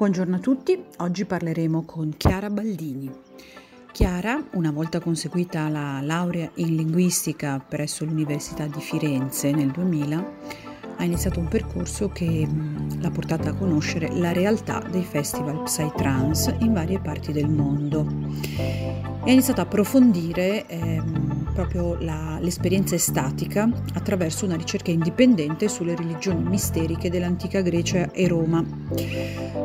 Buongiorno a tutti, oggi parleremo con Chiara Baldini. Chiara, una volta conseguita la laurea in linguistica presso l'Università di Firenze nel 2000, ha iniziato un percorso che mm, l'ha portata a conoscere la realtà dei festival Psytrance in varie parti del mondo e ha iniziato a approfondire ehm, proprio la, l'esperienza estatica attraverso una ricerca indipendente sulle religioni misteriche dell'antica Grecia e Roma.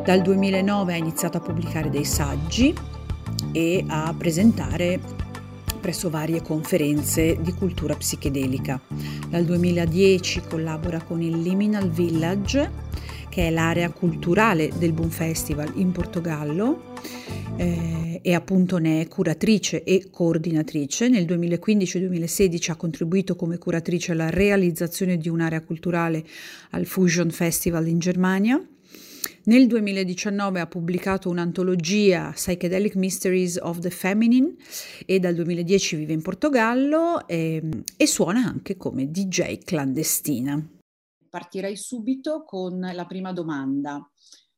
Dal 2009 ha iniziato a pubblicare dei saggi e a presentare presso varie conferenze di cultura psichedelica. Dal 2010 collabora con il Liminal Village, che è l'area culturale del Boom Festival in Portogallo eh, e appunto ne è curatrice e coordinatrice. Nel 2015-2016 ha contribuito come curatrice alla realizzazione di un'area culturale al Fusion Festival in Germania. Nel 2019 ha pubblicato un'antologia Psychedelic Mysteries of the Feminine e dal 2010 vive in Portogallo e, e suona anche come DJ clandestina. Partirei subito con la prima domanda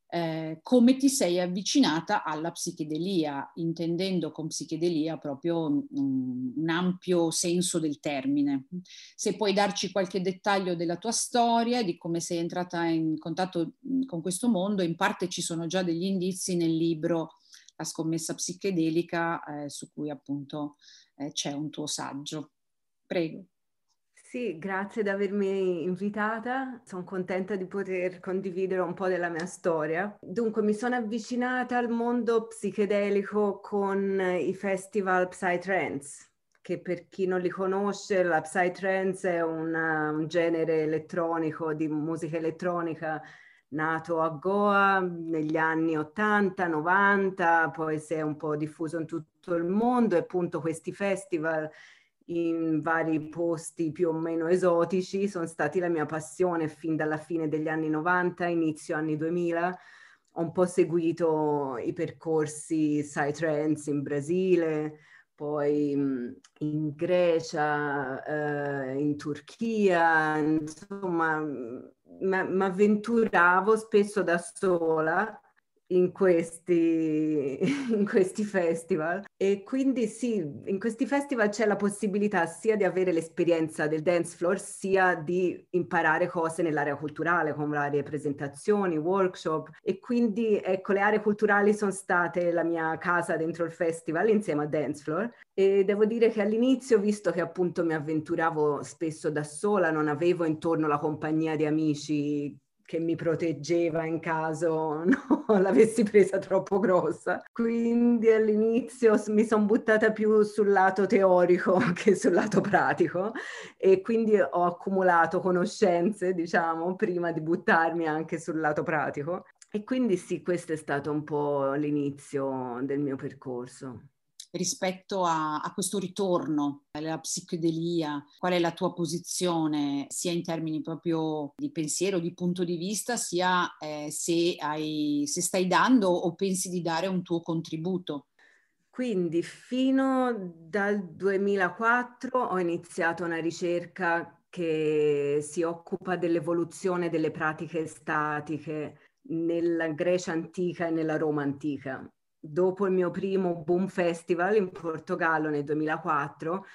eh, come ti sei avvicinata alla psichedelia, intendendo con psichedelia proprio um, un ampio senso del termine. Se puoi darci qualche dettaglio della tua storia, di come sei entrata in contatto con questo mondo, in parte ci sono già degli indizi nel libro La scommessa psichedelica, eh, su cui appunto eh, c'è un tuo saggio. Prego. Sì, grazie di avermi invitata. Sono contenta di poter condividere un po' della mia storia. Dunque, mi sono avvicinata al mondo psichedelico con i festival Psytrance, che per chi non li conosce, la Psytrance è una, un genere elettronico di musica elettronica nato a Goa negli anni 80, 90, poi si è un po' diffuso in tutto il mondo e appunto questi festival in vari posti più o meno esotici, sono stati la mia passione fin dalla fine degli anni 90, inizio anni 2000. Ho un po' seguito i percorsi Psytrance in Brasile, poi in Grecia, eh, in Turchia, insomma, mi avventuravo spesso da sola in questi, in questi festival. E quindi sì, in questi festival c'è la possibilità sia di avere l'esperienza del dance floor sia di imparare cose nell'area culturale con varie presentazioni, workshop. E quindi ecco le aree culturali sono state la mia casa dentro il festival insieme a dance floor. E devo dire che all'inizio visto che appunto mi avventuravo spesso da sola non avevo intorno la compagnia di amici che mi proteggeva in caso no, l'avessi presa troppo grossa. Quindi all'inizio mi sono buttata più sul lato teorico che sul lato pratico e quindi ho accumulato conoscenze, diciamo, prima di buttarmi anche sul lato pratico. E quindi sì, questo è stato un po' l'inizio del mio percorso rispetto a, a, questo ritorno alla psichedelia? Qual è la tua posizione sia in termini proprio di pensiero, di punto di vista, sia eh, se, hai, se stai dando o pensi di dare un tuo contributo? Quindi fino dal 2004 ho iniziato una ricerca che si occupa dell'evoluzione delle pratiche statiche nella Grecia antica e nella Roma antica dopo il mio primo Boom Festival in Portogallo nel 2004,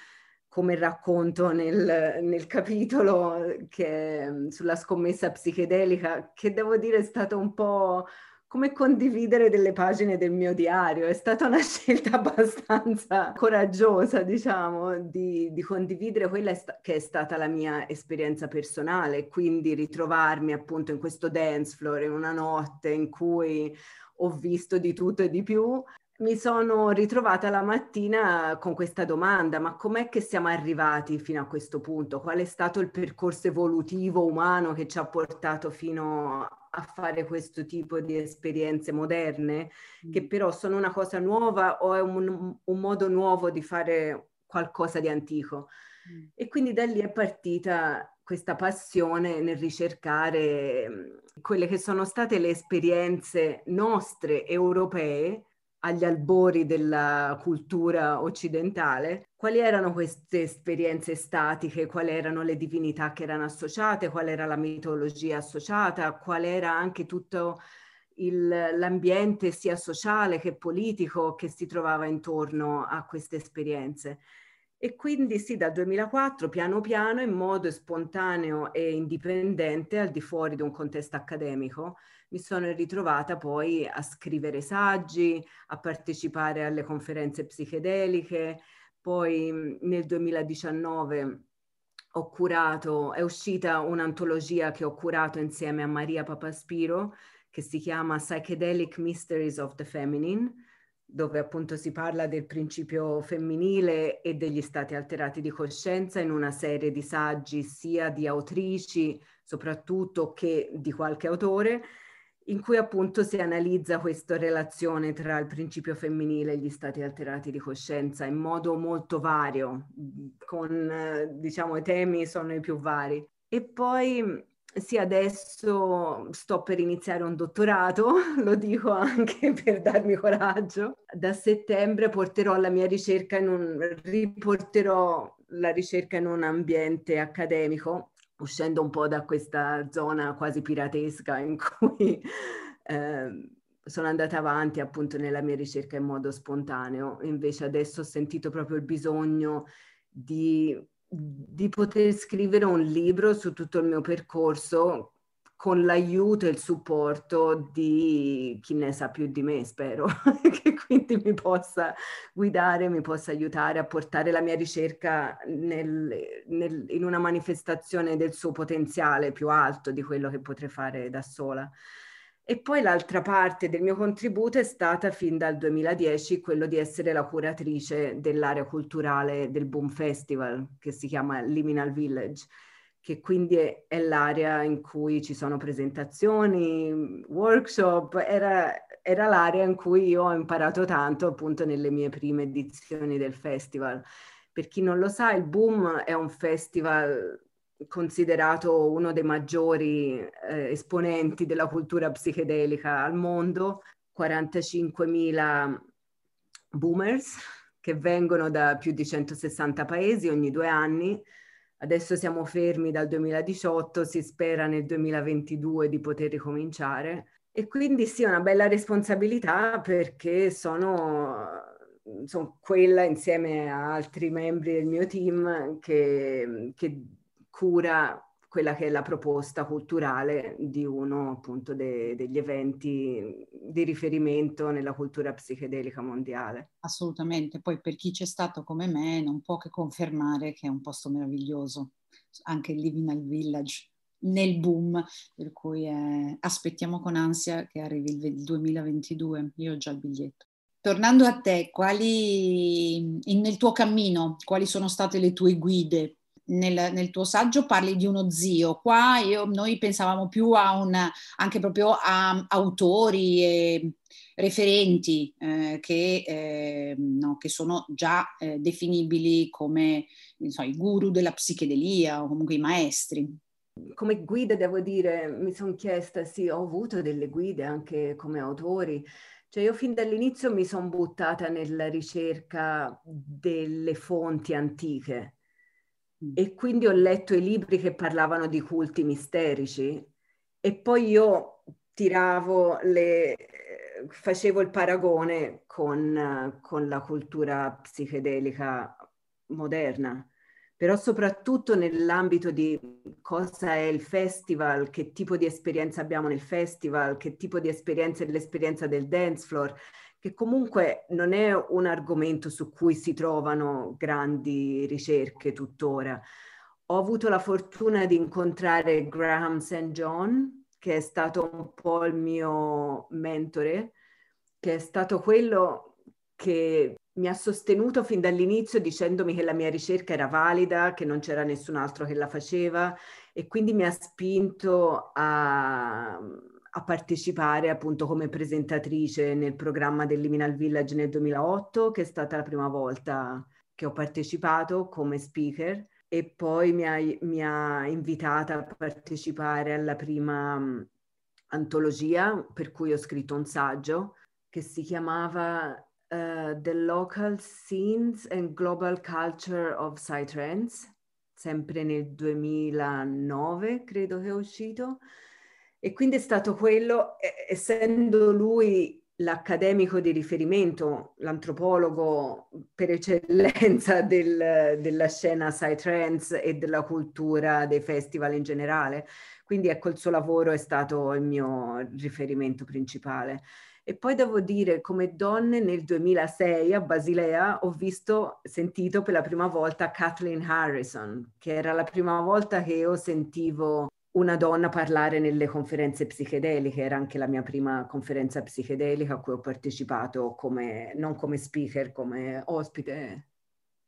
come racconto nel, nel capitolo che, sulla scommessa psichedelica, che devo dire è stato un po' come condividere delle pagine del mio diario. È stata una scelta abbastanza coraggiosa, diciamo, di, di condividere quella che è stata la mia esperienza personale, quindi ritrovarmi appunto in questo dance floor in una notte in cui ho visto di tutto e di più, mi sono ritrovata la mattina con questa domanda, ma com'è che siamo arrivati fino a questo punto? Qual è stato il percorso evolutivo umano che ci ha portato fino a fare questo tipo di esperienze moderne, che mm. però sono una cosa nuova o è un, un modo nuovo di fare qualcosa di antico? Mm. E quindi da lì è partita questa passione nel ricercare mm, quelle che sono state le esperienze nostre europee agli albori della cultura occidentale, quali erano queste esperienze statiche, quali erano le divinità che erano associate, qual era la mitologia associata, qual era anche tutto il, l'ambiente sia sociale che politico che si trovava intorno a queste esperienze. E quindi sì, dal 2004, piano piano, in modo spontaneo e indipendente, al di fuori di un contesto accademico, mi sono ritrovata poi a scrivere saggi, a partecipare alle conferenze psichedeliche. Poi nel 2019 ho curato, è uscita un'antologia che ho curato insieme a Maria Papaspiro, che si chiama Psychedelic Mysteries of the Feminine, dove appunto si parla del principio femminile e degli stati alterati di coscienza in una serie di saggi sia di autrici soprattutto che di qualche autore, in cui appunto si analizza questa relazione tra il principio femminile e gli stati alterati di coscienza in modo molto vario, con diciamo i temi sono i più vari. E poi sì, adesso sto per iniziare un dottorato, lo dico anche per darmi coraggio. Da settembre porterò la mia ricerca in un, riporterò la ricerca in un ambiente accademico, uscendo un po' da questa zona quasi piratesca in cui eh, sono andata avanti appunto nella mia ricerca in modo spontaneo. Invece adesso ho sentito proprio il bisogno di di poter scrivere un libro su tutto il mio percorso con l'aiuto e il supporto di chi ne sa più di me, spero, che quindi mi possa guidare, mi possa aiutare a portare la mia ricerca nel, nel, in una manifestazione del suo potenziale più alto di quello che potrei fare da sola. E poi l'altra parte del mio contributo è stata fin dal 2010 quello di essere la curatrice dell'area culturale del Boom Festival, che si chiama Liminal Village, che quindi è, è l'area in cui ci sono presentazioni, workshop, era, era l'area in cui io ho imparato tanto appunto nelle mie prime edizioni del festival. Per chi non lo sa, il Boom è un festival considerato uno dei maggiori eh, esponenti della cultura psichedelica al mondo, 45.000 boomers che vengono da più di 160 paesi ogni due anni. Adesso siamo fermi dal 2018, si spera nel 2022 di poter ricominciare. E quindi sì, una bella responsabilità perché sono, sono quella insieme a altri membri del mio team che, che cura quella che è la proposta culturale di uno appunto de- degli eventi di riferimento nella cultura psichedelica mondiale. Assolutamente, poi per chi c'è stato come me non può che confermare che è un posto meraviglioso, anche il Livinal Village nel boom, per cui eh, aspettiamo con ansia che arrivi il 2022, io ho già il biglietto. Tornando a te, quali, nel tuo cammino, quali sono state le tue guide nel, nel, tuo saggio parli di uno zio, qua io, noi pensavamo più a un, anche proprio a autori e referenti eh, che, eh, no, che, sono già eh, definibili come so, i guru della psichedelia o comunque i maestri. Come guida devo dire, mi sono chiesta, sì, ho avuto delle guide anche come autori, cioè io fin dall'inizio mi sono buttata nella ricerca delle fonti antiche, e quindi ho letto i libri che parlavano di culti misterici. E poi io tiravo le, facevo il paragone con, con la cultura psichedelica moderna, però soprattutto nell'ambito di cosa è il festival, che tipo di esperienza abbiamo nel festival, che tipo di esperienza è l'esperienza del dance floor, che comunque non è un argomento su cui si trovano grandi ricerche tuttora. Ho avuto la fortuna di incontrare Graham St. John, che è stato un po' il mio mentore, che è stato quello che mi ha sostenuto fin dall'inizio dicendomi che la mia ricerca era valida, che non c'era nessun altro che la faceva e quindi mi ha spinto a, a partecipare appunto come presentatrice nel programma del Liminal Village nel 2008, che è stata la prima volta che ho partecipato come speaker. E poi mi ha, mi ha invitata a partecipare alla prima um, antologia per cui ho scritto un saggio che si chiamava uh, The Local Scenes and Global Culture of Psytrance, sempre nel 2009 credo che è uscito E quindi è stato quello, essendo lui l'accademico di riferimento, l'antropologo per eccellenza del, della scena psytrance e della cultura dei festival in generale. Quindi ecco, il suo lavoro è stato il mio riferimento principale. E poi devo dire, come donne, nel 2006 a Basilea ho visto, sentito per la prima volta Kathleen Harrison, che era la prima volta che io sentivo una donna parlare nelle conferenze psichedeliche, era anche la mia prima conferenza psichedelica a cui ho partecipato come, non come speaker, come ospite.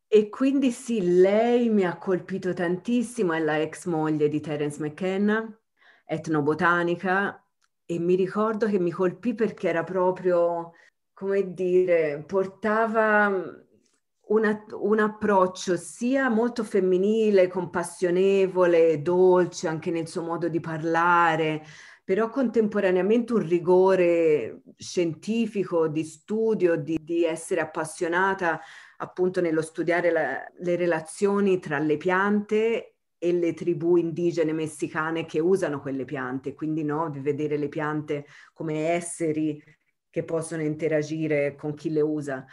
E quindi sì, lei mi ha colpito tantissimo, è la ex moglie di Terence McKenna, etnobotanica, e mi ricordo che mi colpì perché era proprio, come dire, portava una, un approccio sia molto femminile, compassionevole, dolce anche nel suo modo di parlare, però contemporaneamente un rigore scientifico, di studio, di, di essere appassionata appunto nello studiare la, le relazioni tra le piante e le tribù indigene messicane che usano quelle piante, quindi no, di vedere le piante come esseri che possono interagire con chi le usa.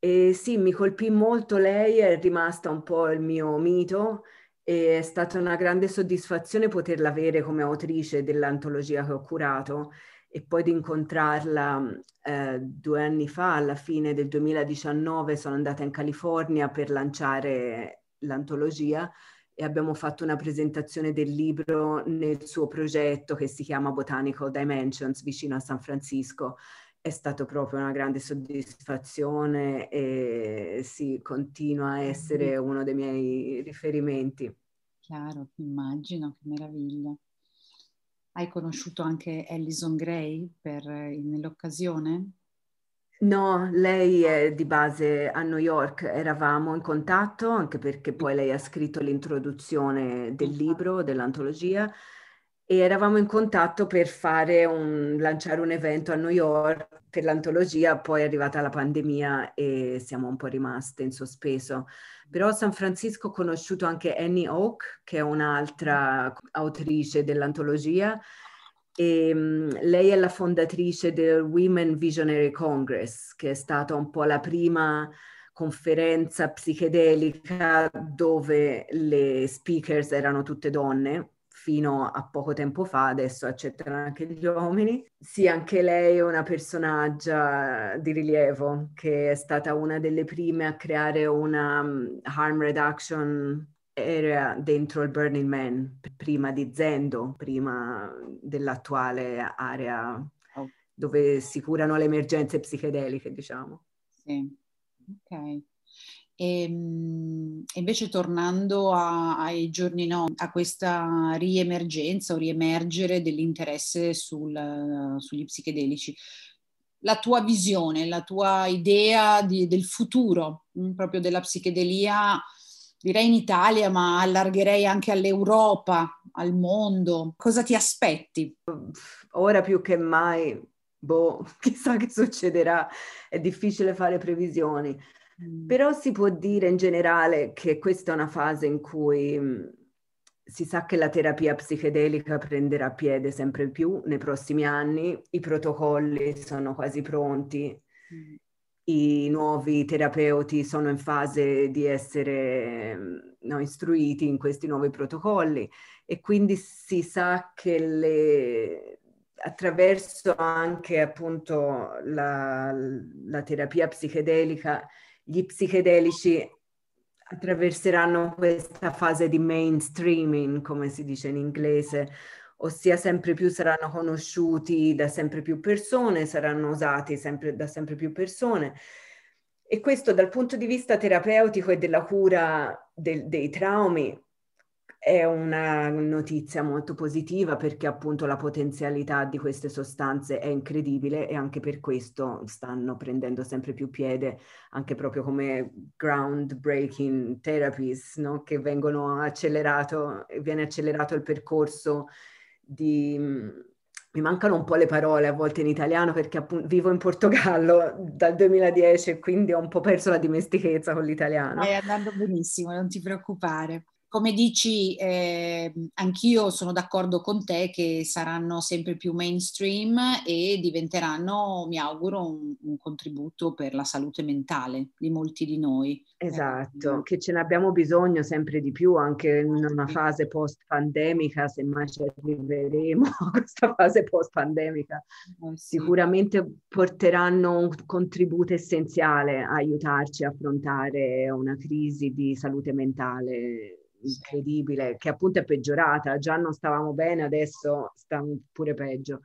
E sì, mi colpì molto lei, è rimasta un po' il mio mito e è stata una grande soddisfazione poterla avere come autrice dell'antologia che ho curato e poi di incontrarla eh, due anni fa, alla fine del 2019, sono andata in California per lanciare l'antologia e abbiamo fatto una presentazione del libro nel suo progetto che si chiama Botanical Dimensions vicino a San Francisco è stato proprio una grande soddisfazione e sì, continua a essere uno dei miei riferimenti. Chiaro, immagino, che meraviglia. Hai conosciuto anche Alison Gray per, nell'occasione? No, lei è di base a New York, eravamo in contatto anche perché poi lei ha scritto l'introduzione del libro, dell'antologia e eravamo in contatto per un, lanciare un evento a New York per l'antologia, poi è arrivata la pandemia e siamo un po' rimaste in sospeso. Però a San Francisco ho conosciuto anche Annie Oak, che è un'altra autrice dell'antologia, e um, lei è la fondatrice del Women Visionary Congress, che è stata un po' la prima conferenza psichedelica dove le speakers erano tutte donne fino a poco tempo fa, adesso accettano anche gli uomini. Sì, anche lei è una personaggia di rilievo che è stata una delle prime a creare una um, harm reduction area dentro il Burning Man, prima di Zendo, prima dell'attuale area oh. dove si curano le emergenze psichedeliche, diciamo. Sì, ok. E, ehm, invece tornando a, ai giorni no, a questa riemergenza o riemergere dell'interesse sul, sugli psichedelici, la tua visione, la tua idea di, del futuro mh, proprio della psichedelia, direi in Italia, ma allargherei anche all'Europa, al mondo. Cosa ti aspetti? Ora più che mai, boh, chissà che succederà, è difficile fare previsioni Mm. Però si può dire in generale che questa è una fase in cui mh, mm, si sa che la terapia psichedelica prenderà piede sempre più nei prossimi anni, i protocolli sono quasi pronti, mm. i nuovi terapeuti sono in fase di essere no, istruiti in questi nuovi protocolli e quindi si sa che le, attraverso anche appunto la, la terapia psichedelica gli psichedelici attraverseranno questa fase di mainstreaming, come si dice in inglese, ossia sempre più saranno conosciuti da sempre più persone, saranno usati sempre, da sempre più persone. E questo dal punto di vista terapeutico e della cura del, dei traumi è una notizia molto positiva perché appunto la potenzialità di queste sostanze è incredibile e anche per questo stanno prendendo sempre più piede anche proprio come groundbreaking therapies no? che vengono accelerato, viene accelerato il percorso di mi mancano un po' le parole a volte in italiano perché appunto vivo in Portogallo dal 2010 e quindi ho un po' perso la dimestichezza con l'italiano. Stai andando benissimo, non ti preoccupare come dici, eh, anch'io sono d'accordo con te che saranno sempre più mainstream e diventeranno, mi auguro, un, un contributo per la salute mentale di molti di noi. Esatto, eh, che ce ne abbiamo bisogno sempre di più anche in una fase post-pandemica, se mai ci arriveremo a questa fase post-pandemica. Eh, sì. Sicuramente porteranno un contributo essenziale a aiutarci a affrontare una crisi di salute mentale incredibile, che appunto è peggiorata, già non stavamo bene, adesso sta pure peggio.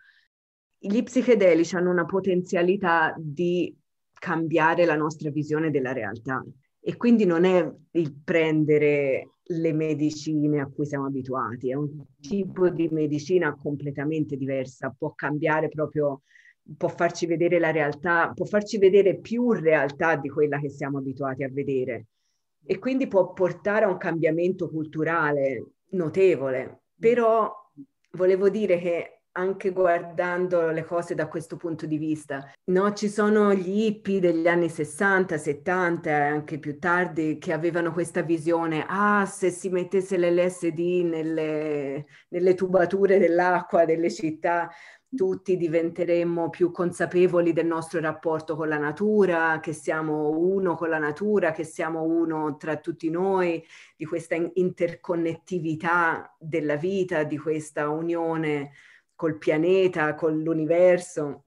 Gli psichedelici hanno una potenzialità di cambiare la nostra visione della realtà e quindi non è il prendere le medicine a cui siamo abituati, è un tipo di medicina completamente diversa, può cambiare proprio, può farci vedere la realtà, può farci vedere più realtà di quella che siamo abituati a vedere e quindi può portare a un cambiamento culturale notevole. Però volevo dire che anche guardando le cose da questo punto di vista. No, ci sono gli hippie degli anni 60, 70 e anche più tardi che avevano questa visione, ah, se si mettesse l'LSD nelle, nelle tubature dell'acqua delle città, tutti diventeremmo più consapevoli del nostro rapporto con la natura, che siamo uno con la natura, che siamo uno tra tutti noi, di questa interconnettività della vita, di questa unione col pianeta, con l'universo.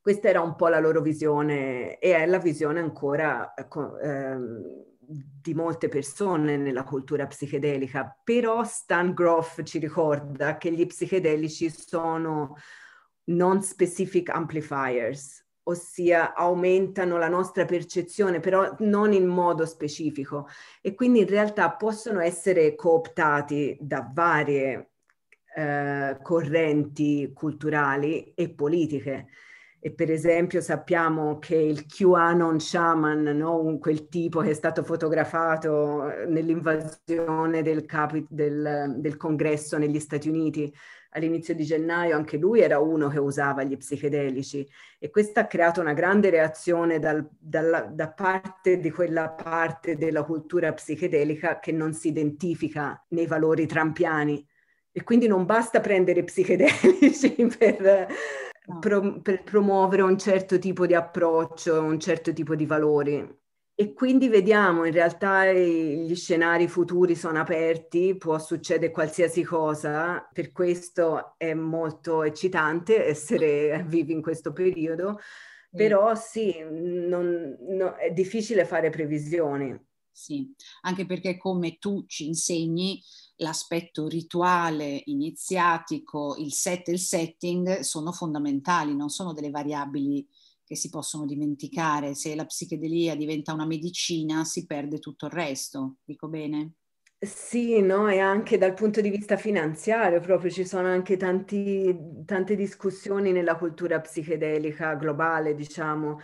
Questa era un po' la loro visione e è la visione ancora eh, di molte persone nella cultura psichedelica, però Stan Groff ci ricorda che gli psichedelici sono non-specific amplifiers, ossia aumentano la nostra percezione, però non in modo specifico. E quindi in realtà possono essere cooptati da varie eh, correnti culturali e politiche e per esempio sappiamo che il QAnon shaman, no? quel tipo che è stato fotografato eh, nell'invasione del, capi- del, del congresso negli Stati Uniti all'inizio di gennaio, anche lui era uno che usava gli psichedelici e questo ha creato una grande reazione dal, dalla, da parte di quella parte della cultura psichedelica che non si identifica nei valori trampiani. E quindi non basta prendere psichedelici per pro, per promuovere un certo tipo di approccio, un certo tipo di valori. E quindi vediamo, in realtà gli scenari futuri sono aperti, può succedere qualsiasi cosa, per questo è molto eccitante essere vivi in questo periodo, però sì, non, no, è difficile fare previsioni. Sì, anche perché come tu ci insegni, l'aspetto rituale, iniziatico, il set e il setting sono fondamentali, non sono delle variabili che si possono dimenticare. Se la psichedelia diventa una medicina, si perde tutto il resto. Dico bene? Sì, no, e anche dal punto di vista finanziario, proprio ci sono anche tanti, tante discussioni nella cultura psichedelica globale, diciamo,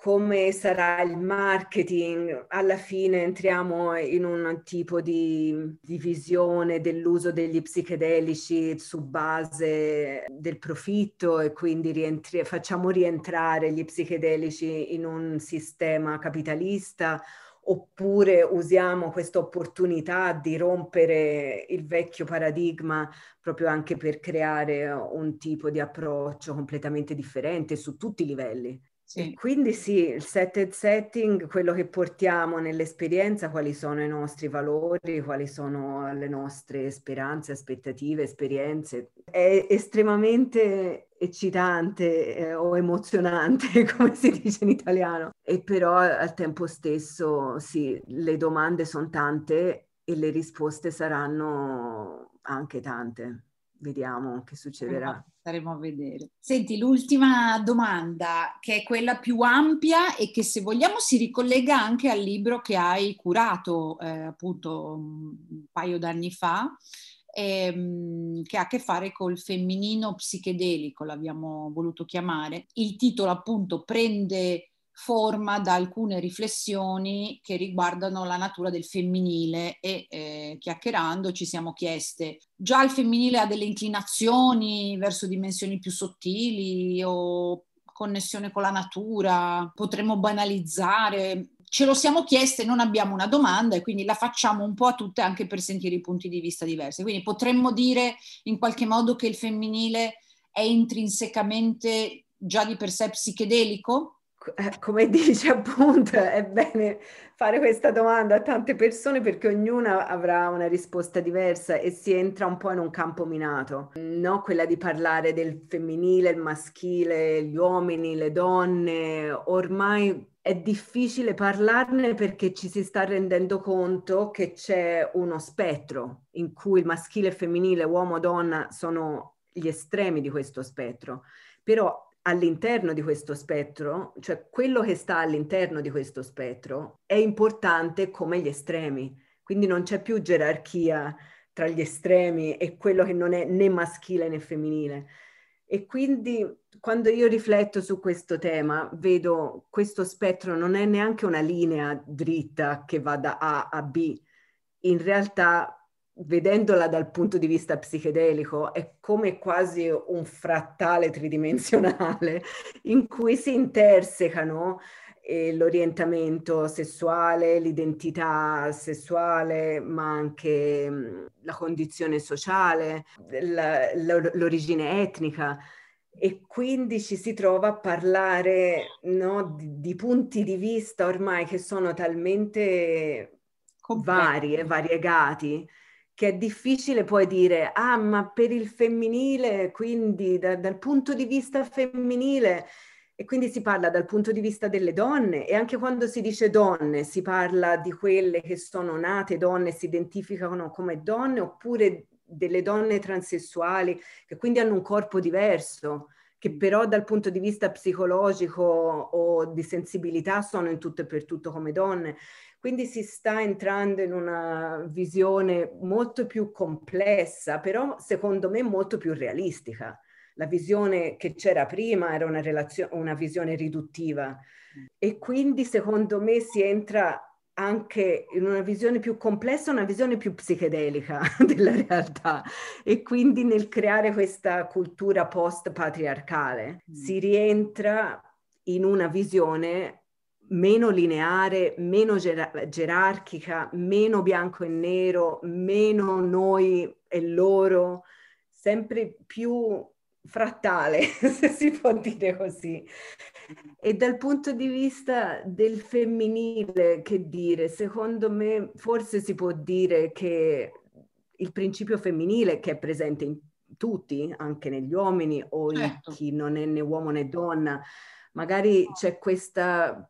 come sarà il marketing, alla fine entriamo in un tipo di, di visione dell'uso degli psichedelici su base del profitto e quindi rientri- facciamo rientrare gli psichedelici in un sistema capitalista oppure usiamo questa opportunità di rompere il vecchio paradigma proprio anche per creare un tipo di approccio completamente differente su tutti i livelli. Sì. Quindi sì, il setted setting, quello che portiamo nell'esperienza, quali sono i nostri valori, quali sono le nostre speranze, aspettative, esperienze. È estremamente eccitante eh, o emozionante, come si dice in italiano, e però al tempo stesso sì, le domande sono tante e le risposte saranno anche tante. Vediamo che succederà staremo a vedere. Senti, l'ultima domanda, che è quella più ampia e che se vogliamo si ricollega anche al libro che hai curato eh, appunto un paio d'anni fa, ehm, che ha a che fare col femminino psichedelico, l'abbiamo voluto chiamare. Il titolo appunto prende forma da alcune riflessioni che riguardano la natura del femminile e eh, chiacchierando ci siamo chieste già il femminile ha delle inclinazioni verso dimensioni più sottili o connessione con la natura, potremmo banalizzare ce lo siamo chieste, non abbiamo una domanda e quindi la facciamo un po' a tutte anche per sentire i punti di vista diversi. Quindi potremmo dire in qualche modo che il femminile è intrinsecamente già di per sé psichedelico? Eh, come dice appunto, è bene fare questa domanda a tante persone perché ognuna avrà una risposta diversa e si entra un po' in un campo minato, no? Quella di parlare del femminile, il maschile, gli uomini, le donne, ormai è difficile parlarne perché ci si sta rendendo conto che c'è uno spettro in cui il maschile e femminile, uomo-donna sono gli estremi di questo spettro, però all'interno di questo spettro, cioè quello che sta all'interno di questo spettro è importante come gli estremi, quindi non c'è più gerarchia tra gli estremi e quello che non è né maschile né femminile. E quindi quando io rifletto su questo tema, vedo questo spettro non è neanche una linea dritta che va da A a B. In realtà vedendola dal punto di vista psichedelico, è come quasi un frattale tridimensionale in cui si intersecano eh, l'orientamento sessuale, l'identità sessuale, ma anche mh, la condizione sociale, la, l'origine etnica. E quindi ci si trova a parlare no, di, di punti di vista ormai che sono talmente vari e variegati che è difficile poi dire, ah, ma per il femminile, quindi da, dal punto di vista femminile, e quindi si parla dal punto di vista delle donne e anche quando si dice donne si parla di quelle che sono nate donne, si identificano come donne oppure delle donne transessuali che quindi hanno un corpo diverso, che però dal punto di vista psicologico o di sensibilità sono in tutto e per tutto come donne. Quindi si sta entrando in una visione molto più complessa, però secondo me molto più realistica. La visione che c'era prima era una, relazio- una visione riduttiva e quindi secondo me si entra anche in una visione più complessa, una visione più psichedelica della realtà e quindi nel creare questa cultura post-patriarcale mm. si rientra in una visione meno lineare, meno ger- gerarchica, meno bianco e nero, meno noi e loro, sempre più frattale, se si può dire così. E dal punto di vista del femminile, che dire, secondo me forse si può dire che il principio femminile che è presente in tutti, anche negli uomini o certo. in chi non è né uomo né donna, magari c'è questa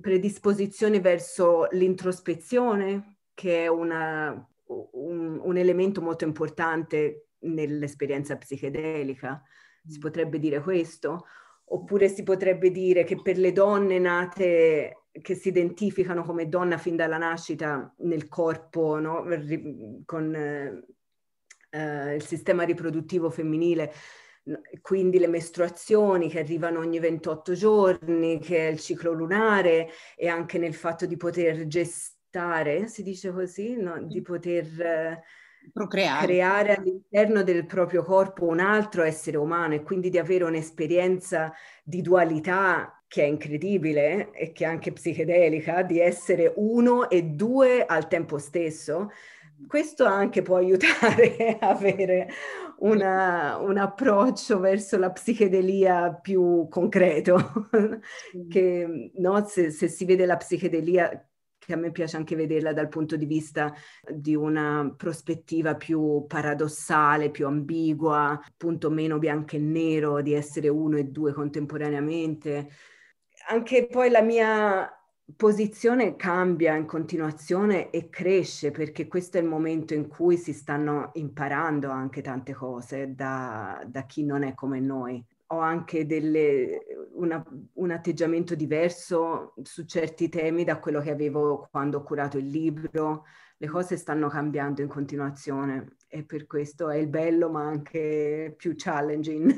predisposizione verso l'introspezione, che è una, un, un, elemento molto importante nell'esperienza psichedelica. Si mm. potrebbe dire questo? Oppure si potrebbe dire che per le donne nate che si identificano come donna fin dalla nascita nel corpo, no? con eh, eh, il sistema riproduttivo femminile, quindi le mestruazioni che arrivano ogni 28 giorni, che è il ciclo lunare e anche nel fatto di poter gestare, si dice così, no? di poter Procreare. creare all'interno del proprio corpo un altro essere umano e quindi di avere un'esperienza di dualità che è incredibile e che è anche psichedelica, di essere uno e due al tempo stesso questo anche può aiutare a avere una, un approccio verso la psichedelia più concreto, che no, se, se si vede la psichedelia che a me piace anche vederla dal punto di vista di una prospettiva più paradossale, più ambigua, appunto meno bianco e nero, di essere uno e due contemporaneamente. Anche poi la mia posizione cambia in continuazione e cresce perché questo è il momento in cui si stanno imparando anche tante cose da, da chi non è come noi. Ho anche delle, una, un atteggiamento diverso su certi temi da quello che avevo quando ho curato il libro. Le cose stanno cambiando in continuazione e per questo è il bello ma anche più challenging.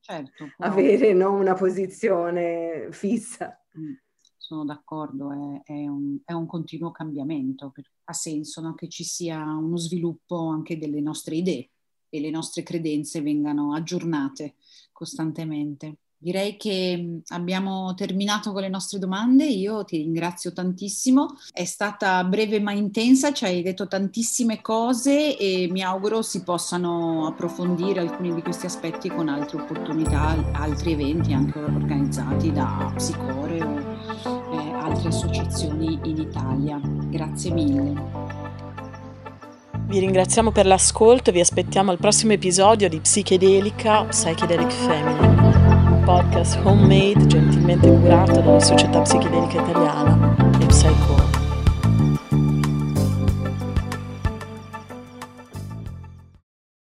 Certo, avere no, una posizione fissa. Mm sono d'accordo, è, è, un, è un, continuo cambiamento. Ha senso no? che ci sia uno sviluppo anche delle nostre idee e le nostre credenze vengano aggiornate costantemente. Direi che abbiamo terminato con le nostre domande, io ti ringrazio tantissimo, è stata breve ma intensa, ci hai detto tantissime cose e mi auguro si possano approfondire alcuni di questi aspetti con altre opportunità, altri eventi anche organizzati da Psicore altre associazioni in Italia. Grazie mille. Vi ringraziamo per l'ascolto e vi aspettiamo al prossimo episodio di Psichedelica Psychedelic un podcast homemade gentilmente curato dalla Società Psichedelica Italiana e Psycho.